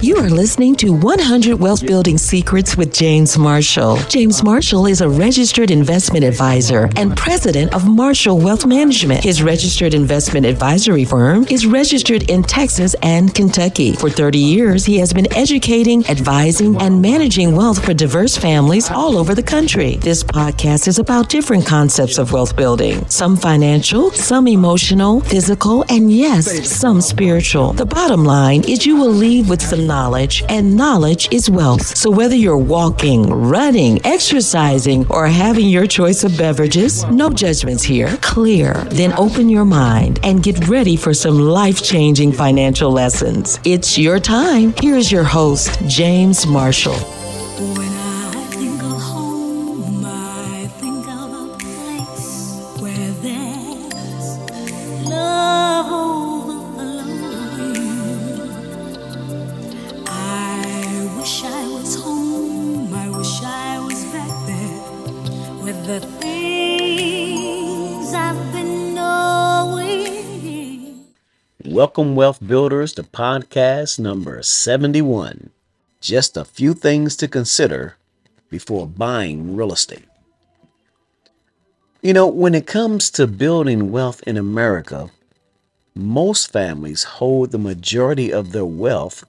You are listening to 100 Wealth Building Secrets with James Marshall. James Marshall is a registered investment advisor and president of Marshall Wealth Management. His registered investment advisory firm is registered in Texas and Kentucky. For 30 years, he has been educating, advising, and managing wealth for diverse families all over the country. This podcast is about different concepts of wealth building some financial, some emotional, physical, and yes, some spiritual. The bottom line is you will leave with some knowledge, and knowledge is wealth. So whether you're walking, running, exercising, or having your choice of beverages, no judgments here. Clear. Then open your mind and get ready for some life changing financial lessons. It's your time. Here's your host, James Marshall. Welcome, Wealth Builders, to podcast number 71. Just a few things to consider before buying real estate. You know, when it comes to building wealth in America, most families hold the majority of their wealth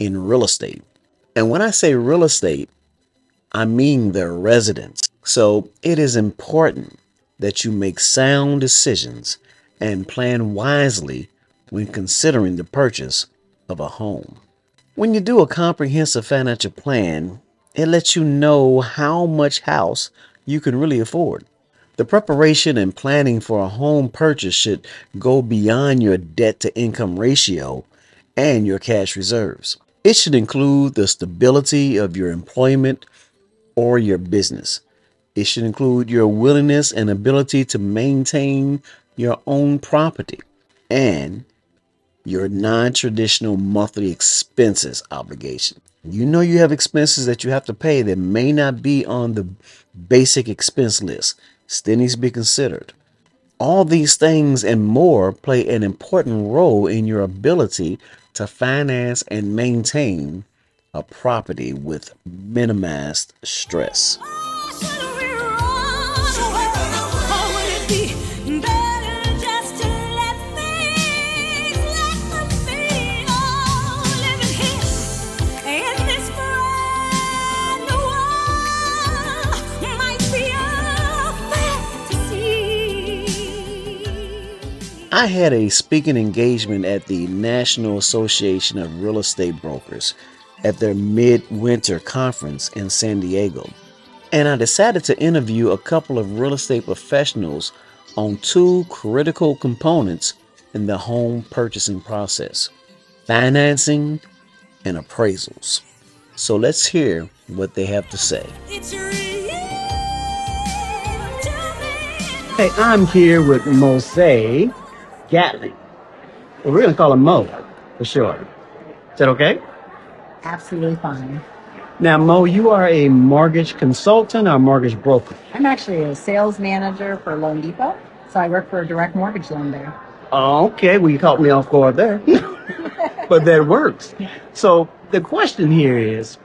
in real estate. And when I say real estate, I mean their residence. So it is important that you make sound decisions and plan wisely when considering the purchase of a home. When you do a comprehensive financial plan, it lets you know how much house you can really afford. The preparation and planning for a home purchase should go beyond your debt to income ratio and your cash reserves. It should include the stability of your employment or your business. It should include your willingness and ability to maintain your own property and your non traditional monthly expenses obligation. You know you have expenses that you have to pay that may not be on the basic expense list, still needs to be considered. All these things and more play an important role in your ability to finance and maintain a property with minimized stress. I had a speaking engagement at the National Association of Real Estate Brokers at their midwinter conference in San Diego. And I decided to interview a couple of real estate professionals on two critical components in the home purchasing process financing and appraisals. So let's hear what they have to say. It's real to me. Hey, I'm here with Mose Gatling. We're going to call him Mo for short. Is that okay? Absolutely fine. Now, Mo, you are a mortgage consultant or mortgage broker? I'm actually a sales manager for loanDepot, so I work for a direct mortgage loan there. Okay, well, you caught me off guard there. but that works. So the question here is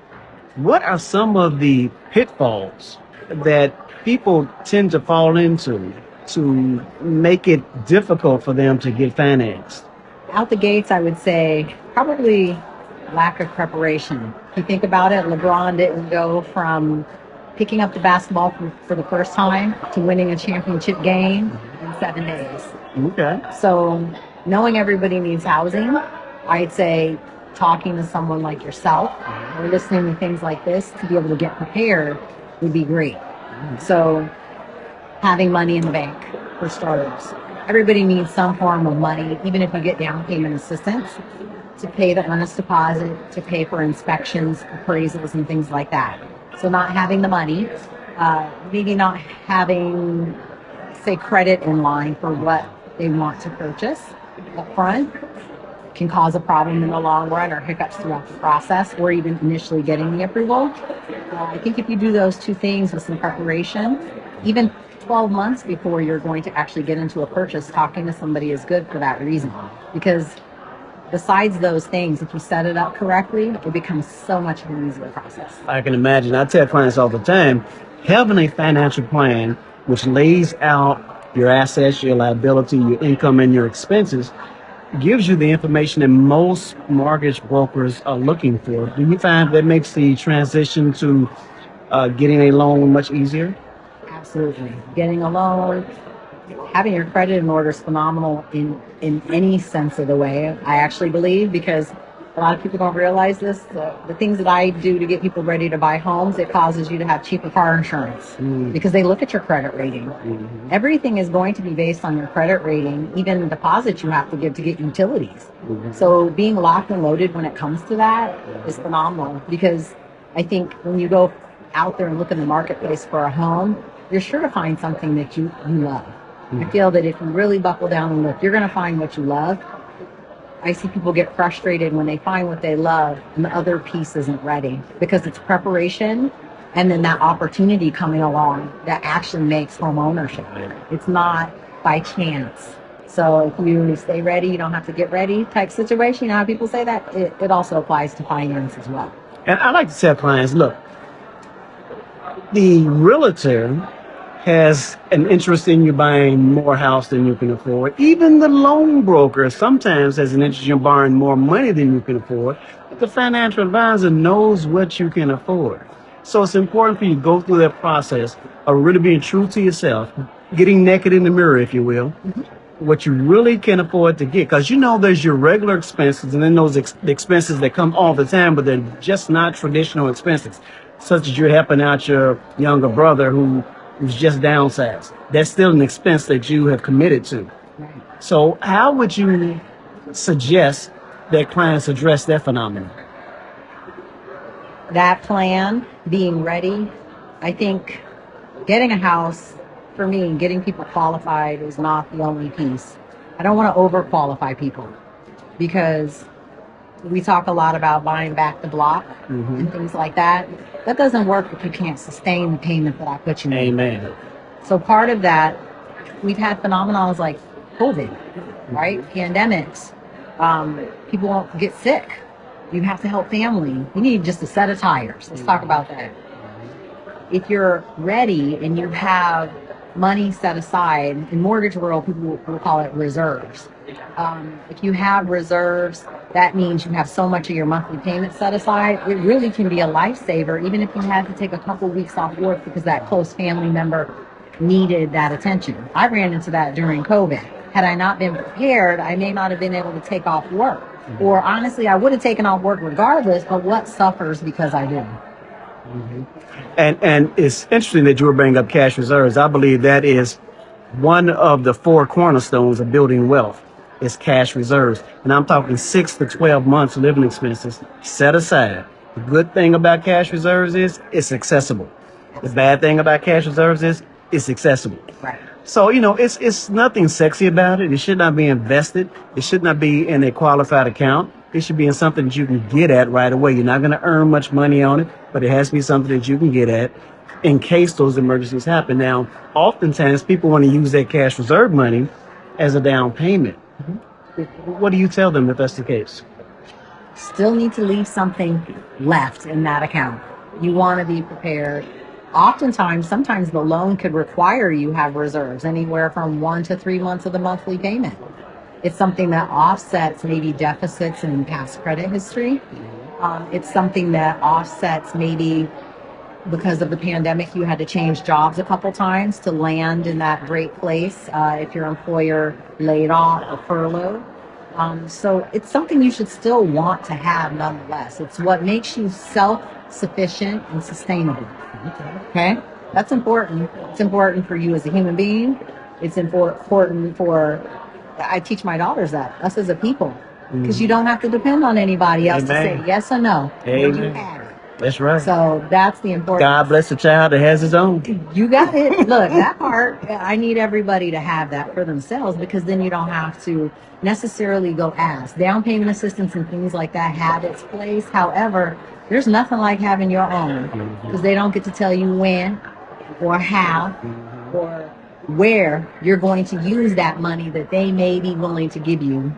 what are some of the pitfalls that people tend to fall into to make it difficult for them to get financed? Out the gates, I would say probably lack of preparation. If you think about it, LeBron didn't go from picking up the basketball for, for the first time to winning a championship game in seven days. Okay. So, knowing everybody needs housing, I'd say talking to someone like yourself or listening to things like this to be able to get prepared would be great. So, having money in the bank for starters. Everybody needs some form of money, even if you get down payment assistance, to pay the earnest deposit, to pay for inspections, appraisals, and things like that. So, not having the money, uh, maybe not having, say, credit in line for what they want to purchase up front can cause a problem in the long run or hiccups throughout the process or even initially getting the approval. Uh, I think if you do those two things with some preparation, even 12 months before you're going to actually get into a purchase, talking to somebody is good for that reason. Because besides those things, if you set it up correctly, it becomes so much of an easier process. I can imagine. I tell clients all the time, having a financial plan which lays out your assets, your liability, your income, and your expenses gives you the information that most mortgage brokers are looking for. Do you find that makes the transition to uh, getting a loan much easier? Absolutely. Getting a loan, having your credit in order is phenomenal in, in any sense of the way. I actually believe because a lot of people don't realize this. The, the things that I do to get people ready to buy homes, it causes you to have cheaper car insurance mm. because they look at your credit rating. Mm-hmm. Everything is going to be based on your credit rating, even the deposits you have to give to get utilities. Mm-hmm. So being locked and loaded when it comes to that is phenomenal because I think when you go out there and look in the marketplace for a home, you're sure to find something that you, you love. I mm-hmm. feel that if you really buckle down and look, you're going to find what you love. I see people get frustrated when they find what they love and the other piece isn't ready because it's preparation and then that opportunity coming along that actually makes home ownership. It's not by chance. So if you stay ready, you don't have to get ready type situation. You know how people say that? It, it also applies to finance as well. And I like to tell clients, look, the realtor has an interest in you buying more house than you can afford. Even the loan broker sometimes has an interest in borrowing more money than you can afford. But the financial advisor knows what you can afford. So it's important for you to go through that process of really being true to yourself, getting naked in the mirror, if you will, mm-hmm. what you really can afford to get. Because you know there's your regular expenses and then those ex- the expenses that come all the time, but they're just not traditional expenses, such as you're helping out your younger brother who who's just downsized. That's still an expense that you have committed to. So how would you suggest that clients address that phenomenon? that plan, being ready. I think getting a house, for me, getting people qualified is not the only piece. I don't want to over qualify people because we talk a lot about buying back the block and things like that. That doesn't work if you can't sustain the payment that I put you in. Amen. So part of that, we've had phenomenons like COVID, right? Pandemics. Um, people won't get sick. You have to help family. You need just a set of tires. Let's talk about that. If you're ready and you have money set aside, in mortgage world, people will will call it reserves. Um, if you have reserves, that means you have so much of your monthly payment set aside. It really can be a lifesaver, even if you had to take a couple weeks off work because that close family member needed that attention. I ran into that during COVID. Had I not been prepared, I may not have been able to take off work. Mm-hmm. Or honestly, I would have taken off work regardless, but what suffers because I didn't? Mm-hmm. And and it's interesting that you were bringing up cash reserves. I believe that is one of the four cornerstones of building wealth is cash reserves. And I'm talking six to twelve months living expenses set aside. The good thing about cash reserves is it's accessible. The bad thing about cash reserves is it's accessible. Right. So, you know, it's it's nothing sexy about it. It should not be invested. It should not be in a qualified account. It should be in something that you can get at right away. You're not going to earn much money on it, but it has to be something that you can get at in case those emergencies happen. Now, oftentimes people want to use that cash reserve money as a down payment. What do you tell them if that's the case? still need to leave something left in that account. You want to be prepared. Oftentimes, sometimes the loan could require you have reserves anywhere from one to three months of the monthly payment. It's something that offsets maybe deficits in past credit history. Um, it's something that offsets maybe because of the pandemic, you had to change jobs a couple times to land in that great place uh, if your employer laid off or furloughed. Um, so it's something you should still want to have nonetheless. It's what makes you self sufficient and sustainable. Okay? That's important. It's important for you as a human being. It's important for, I teach my daughters that, us as a people. Because you don't have to depend on anybody else to say yes or no. Amen. That's right. So that's the important. God bless the child that has his own. You got it. Look, that part, I need everybody to have that for themselves because then you don't have to necessarily go ask. Down payment assistance and things like that have its place. However, there's nothing like having your own because they don't get to tell you when or how or where you're going to use that money that they may be willing to give you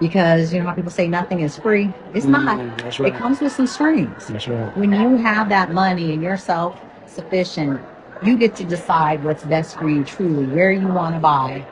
because you know how people say nothing is free. It's not. Mm, that's right. It comes with some strings. That's right. When you have that money and you're self sufficient, you get to decide what's best for you truly, where you want to buy,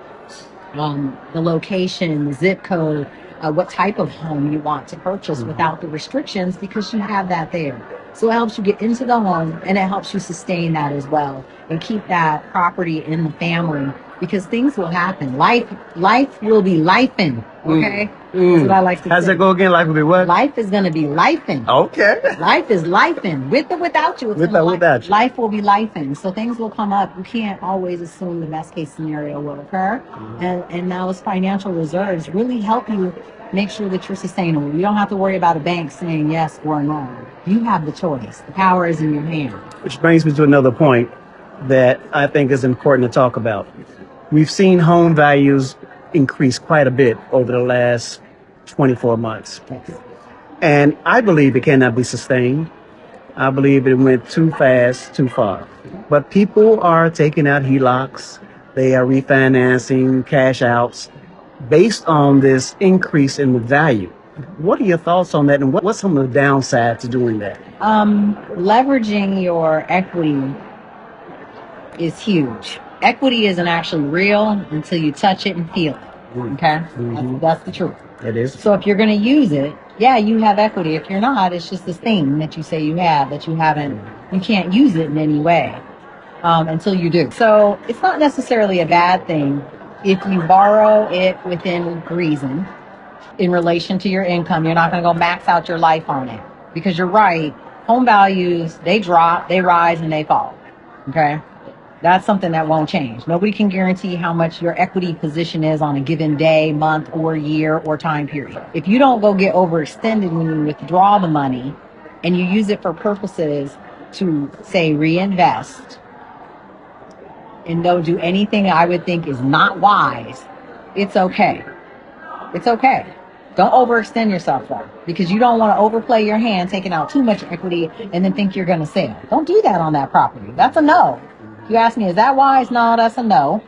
um, the location, the zip code, uh, what type of home you want to purchase without the restrictions because you have that there. So it helps you get into the home and it helps you sustain that as well and keep that property in the family because things will happen. Life, life will be lifing. Okay, that's what I like to Mm. How's say. that go again? Life will be what? Life is going to be lifing. Okay. Life is lifing, with or without you. It's With or without you. Life will be lifing. So things will come up. You can't always assume the best case scenario will occur. Mm-hmm. And and those financial reserves really help you make sure that you're sustainable. You don't have to worry about a bank saying yes or no. You have the choice. The power is in your hand. Which brings me to another point that I think is important to talk about. We've seen home values increase quite a bit over the last 24 months. And I believe it cannot be sustained. I believe it went too fast, too far. But people are taking out HELOCs, they are refinancing cash outs based on this increase in the value. What are your thoughts on that, and what, what's some of the downsides to doing that? Um, leveraging your equity is huge. Equity isn't actually real until you touch it and feel it. Okay, Mhm. that's, that's the truth. It is. So if you're going to use it, yeah, you have equity. If you're not, it's just this thing that you say you have that you haven't. You can't use it in any way um, until you do. So it's not necessarily a bad thing if you borrow it within reason in relation to your income. You're not going to go max out your life on it because you're right. Home values they drop, they rise, and they fall. Okay. That's something that won't change. Nobody can guarantee how much your equity position is on a given day, month, or year or time period. If you don't go get overextended when you withdraw the money and you use it for purposes to, say, reinvest and don't do anything I would think is not wise, it's okay. It's okay. Don't overextend yourself though, because you don't want to overplay your hand, taking out too much equity, and then think you're going to sell. Don't do that on that property. That's a no. You ask me, is that wise? No, that's a no.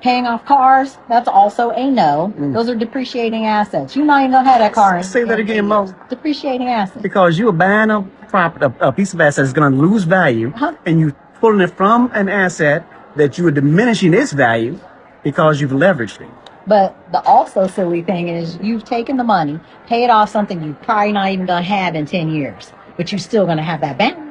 Paying off cars, that's also a no. Those are depreciating assets. You're not even gonna have that car. in- Say that again, Mo. Depreciating assets. Because you are buying a prop a, a piece of asset that's going to lose value, Uh-huh. and you are pulling it from an asset that you are diminishing its value because you've leveraged it. But the also silly thing is you've taken the money, paid off something you're probably not even gonna have in 10 years, but you're still gonna have that balance.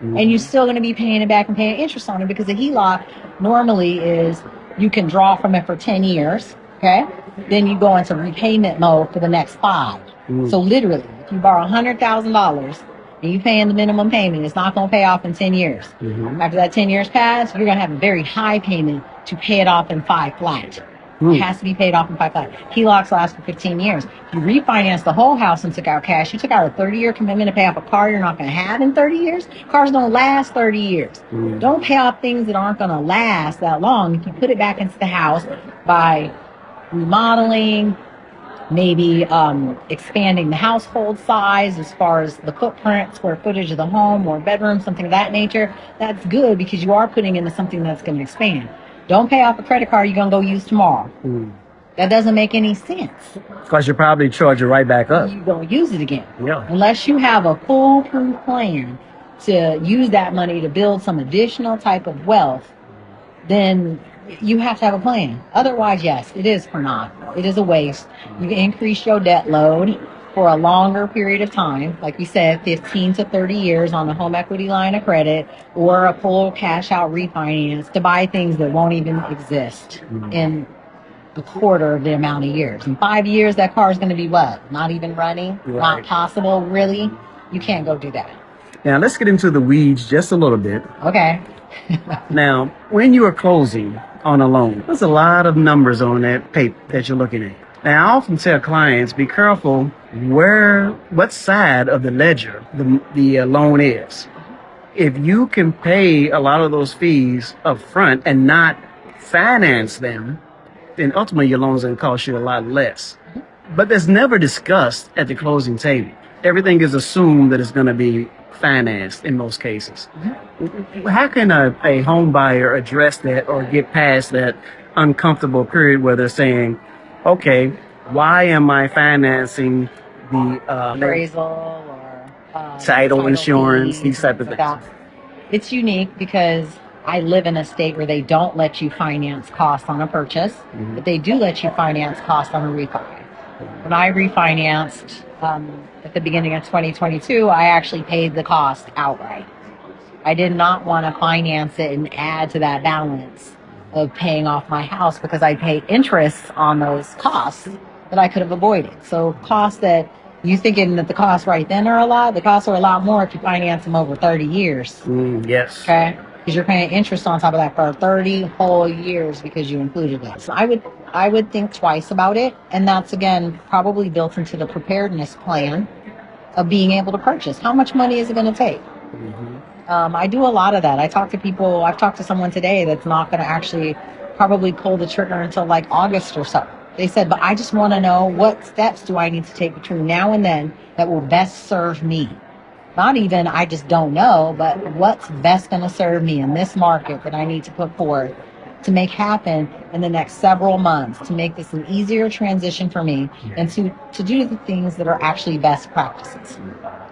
And you're still gonna be paying it back and paying interest on it because the HELOC normally is you can draw from it for 10 years, okay? Then you go into repayment mode for the next five. So mm. literally, if you borrow $100,000 and you're paying the minimum payment, it's not gonna pay off in 10 years. Mm-hmm. After that 10 years pass, you're gonna have a very high payment to pay it off in five flat. It has to be paid off in five flat. HELOCs last for 15 years. If you refinance the whole house and took out cash, you took out a 30 year commitment to pay off a car you're not going to have in 30 years. Cars don't last 30 years. Don't pay off things that aren't going to last that long. If you put it back into the house by remodeling, maybe um, expanding the household size as far as the footprint, square footage of the home or bedroom, something of that nature, that's good because you are putting into something that's going to expand. Don't pay off a credit card you're going to go use tomorrow. Hmm. That doesn't make any sense. Because you're probably charge it right back up. You don't use it again. Yeah. Unless you have a foolproof plan to use that money to build some additional type of wealth, then you have to have a plan. Otherwise, yes, it is for naught. It is a waste. You increase your debt load for a longer period of time, like we said, 15 to 30 years on a home equity line of credit or a full cash out refinance to buy things that won't even exist mm-hmm. in a quarter of the amount of years. In five years, that car is going to be what? Not even running? Not possible, really? You can't go do that. Now let's get into the weeds just a little bit. Okay. Now, when you are closing on a loan, there's a lot of numbers on that paper that you're looking at. Now, I often tell clients, be careful where, what side of the ledger the, the uh, loan is. If you can pay a lot of those fees up front and not finance them, then ultimately your loan's to cost you a lot less. But that's never discussed at the closing table. Everything is assumed that it's to be financed in most cases. How can a, a home buyer address that or get past that uncomfortable period where they're saying, okay, Why am I financing the uh, appraisal or uh, Title insurance, fees, these type of things that. It's unique because I live in a state where they don't let you finance costs on a purchase, Mm-hmm. but they do let you finance costs on a refi. When I refinanced um, at the beginning of 2022, I actually paid the cost outright. I did not want to finance it and add to that balance of paying off my house because I paid interest on those costs that I could have avoided. So costs that you thinking that the costs right then are a lot, the costs are a lot more if you finance them over 30 years. Mm, yes. Okay. Because you're paying interest on top of that for 30 whole years because you included that. So I would I would think twice about it. And that's again probably built into the preparedness plan of being able to purchase. How much money is it going to take? Um, I do a lot of that. I talk to people. I've talked to someone today that's not going to actually probably pull the trigger until like August or so. They said, but I just want to know what steps do I need to take between now and then that will best serve me. Not even I just don't know, but what's best going to serve me in this market that I need to put forth to make happen in the next several months to make this an easier transition for me and to, to do the things that are actually best practices.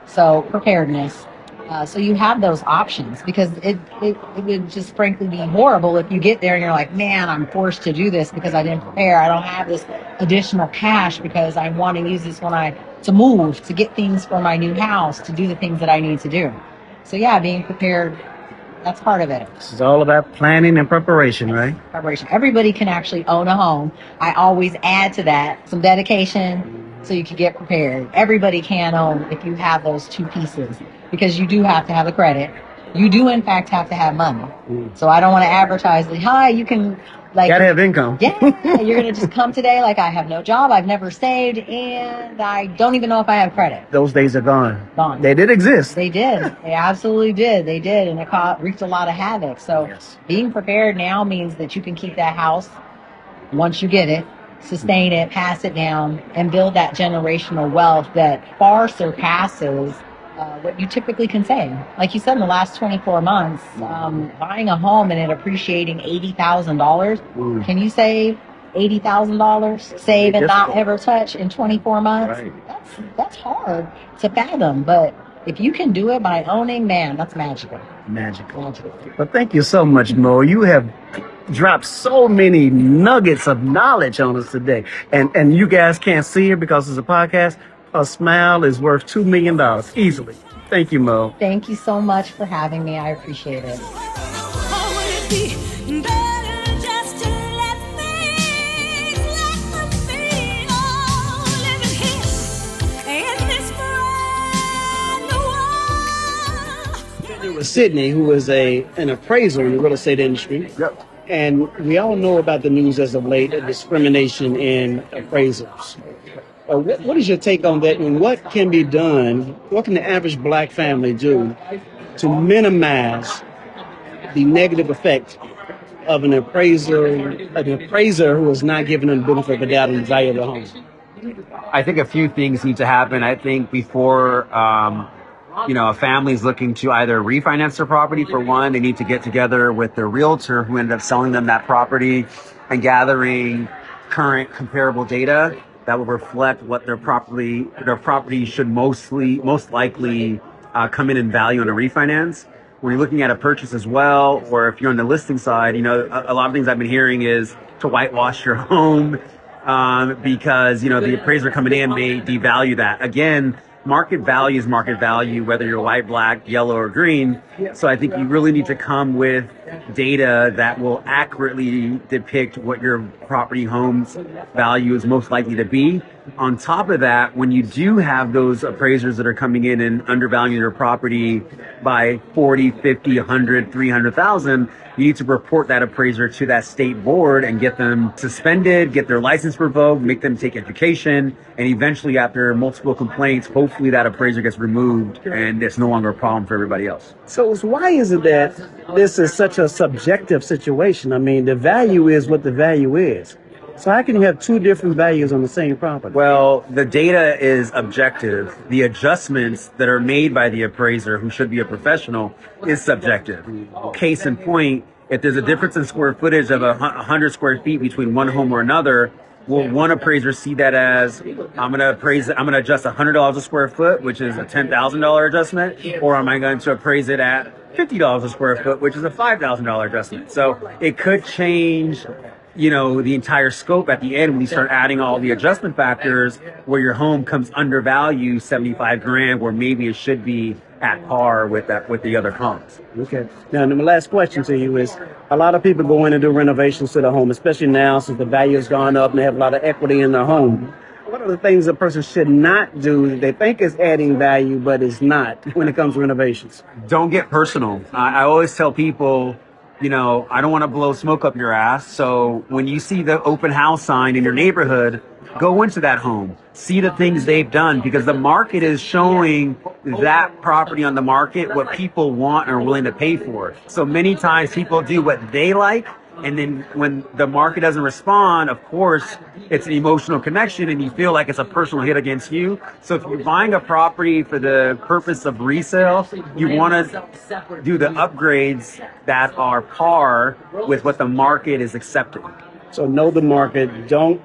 So preparedness. Uh, so you have those options because it, it, it would just frankly be horrible if you get there and you're like, man, I'm forced to do this because I didn't prepare. I don't have this additional cash because I want to use this when I to move, to get things for my new house, to do the things that I need to do. So yeah, being prepared, that's part of it. This is all about planning and preparation, right? Preparation. Everybody can actually own a home. I always add to that some dedication so you can get prepared. Everybody can own if you have those two pieces because you do have to have a credit. You do in fact have to have money. Mm. So I don't want to advertise like, hi, you can like Gotta have income. yeah, you're gonna just come today like I have no job, I've never saved, and I don't even know if I have credit. Those days are gone. Gone. They did exist. They did. They absolutely did. They did, and it caught, wreaked a lot of havoc. So Yes. being prepared now means that you can keep that house once you get it, sustain it, pass it down, and build that generational wealth that far surpasses uh, what you typically can save. Like you said, in the last 24 months, um, buying a home and it appreciating $80,000, Mm. can you save $80,000, save and not ever touch in 24 months? Right. That's, that's hard to fathom, but if you can do it by owning, man, that's magical. Magical. Magical. But thank you so much, Mo. You have dropped so many nuggets of knowledge on us today. And and you guys can't see it because it's a podcast. A smile is worth two million dollars easily. Thank you, Mo. Thank you so much for having me. I appreciate it. Or would it be better just to let things, let them be? Living here in this brand new world. There was Sydney, who was a an appraiser in the real estate industry. Yep. And we all know about the news as of late, of discrimination in appraisals. Uh, what, what is your take on that, and what can be done? What can the average black family do to minimize the negative effect of an appraiser, an appraiser who is not giving them the benefit of the doubt and value of the home? I think a few things need to happen. I think before, um, you know, a family's looking to either refinance their property for one, they need to get together with their realtor who ended up selling them that property and gathering current comparable data that will reflect what their property their property should mostly most likely uh, come in in value on a refinance. When you're looking at a purchase as well, or if you're on the listing side, you know, a, a lot of things I've been hearing is to whitewash your home um, because you know the appraiser coming in may devalue that. Again, market value is market value, whether you're white, black, yellow, or green. So I think you really need to come with data that will accurately depict what your property home's value is most likely to be. On top of that, when you do have those appraisers that are coming in and undervaluing your property by 40, 50, 100, 300,000, you need to report that appraiser to that state board and get them suspended, get their license revoked, make them take education, and eventually after multiple complaints, hopefully that appraiser gets removed and it's no longer a problem for everybody else. So why is it that this is such a subjective situation? I mean, the value is what the value is. So how can you have two different values on the same property? Well, the data is objective. The adjustments that are made by the appraiser, who should be a professional, is subjective. Case in point, if there's a difference in square footage of a 100 square feet between one home or another, will one appraiser see that as I'm going to appraise I'm going to adjust $100 a square foot, which is a $10,000 adjustment, or am I going to appraise it at $50 a square foot, which is a $5,000 adjustment? So it could change you know, the entire scope at the end when you start adding all the adjustment factors where your home comes undervalued 75 grand where maybe it should be at par with that with the other homes. Okay. Now, my last question to you is: a lot of people go in and do renovations to their home, especially now since the value has gone up and they have a lot of equity in their home. What are the things a person should not do that they think is adding value but is not when it comes to renovations? Don't get personal. I, I always tell people, you know, I don't want to blow smoke up your ass. So when you see the open house sign in your neighborhood, go into that home, see the things they've done because the market is showing that property on the market what people want and are willing to pay for. So many times people do what they like. And then when the market doesn't respond, of course, it's an emotional connection and you feel like it's a personal hit against you. So if you're buying a property for the purpose of resale, you want to do the upgrades that are par with what the market is accepting. So know the market. Don't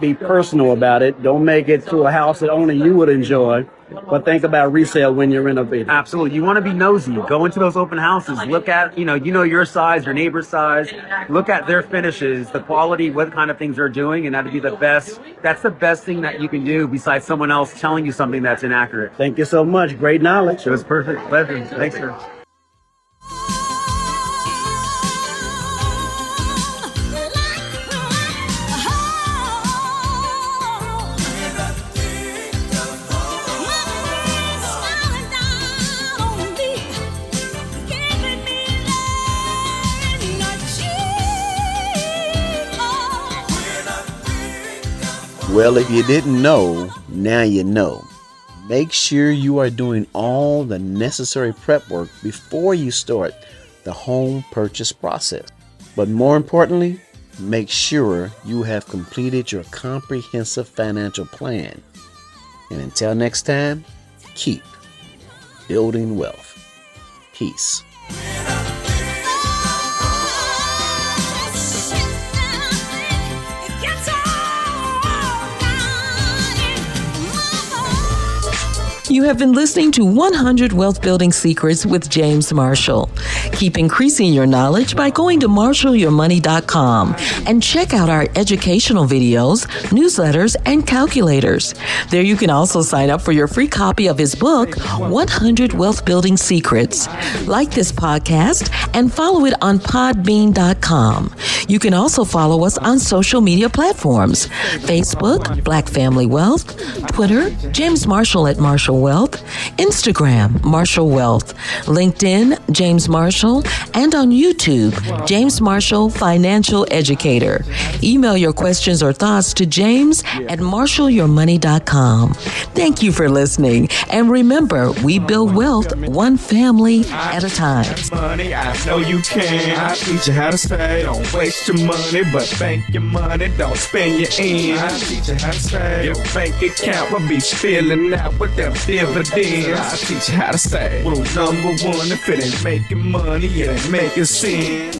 be personal about it. Don't make it to a house that only you would enjoy. But think about resale when you're renovating. Absolutely. You want to be nosy. Go into those open houses. Look at, you know, you know your size, your neighbor's size. Look at their finishes, the quality, what kind of things they're doing, and that'd be the best. That's the best thing that you can do besides someone else telling you something that's inaccurate. Thank you so much. Great knowledge. It was perfect. Pleasure. Thanks, sir. Well, if you didn't know, now you know. Make sure you are doing all the necessary prep work before you start the home purchase process. But more importantly, make sure you have completed your comprehensive financial plan. And until next time, keep building wealth. Peace. You have been listening to 100 Wealth Building Secrets with James Marshall. Keep increasing your knowledge by going to marshallyourmoney.com and check out our educational videos, newsletters, and calculators. There you can also sign up for your free copy of his book, 100 Wealth Building Secrets. Like this podcast and follow it on podbean.com. You can also follow us on social media platforms Facebook, Black Family Wealth, Twitter, James Marshall at Marshall Wealth, Instagram, Marshall Wealth, LinkedIn, James Marshall, and on YouTube, James Marshall Financial Educator. Email your questions or thoughts to james at marshallyourmoney.com. Thank you for listening. And remember, we build wealth one family at a time. money, I know you can. I teach you how to. Don't waste your money, but bank your money. Don't spend your ends. I teach you how to. Your bank account will be out with dividends. I teach you how to. Rule number one, if it ain't making money, it ain't making sense.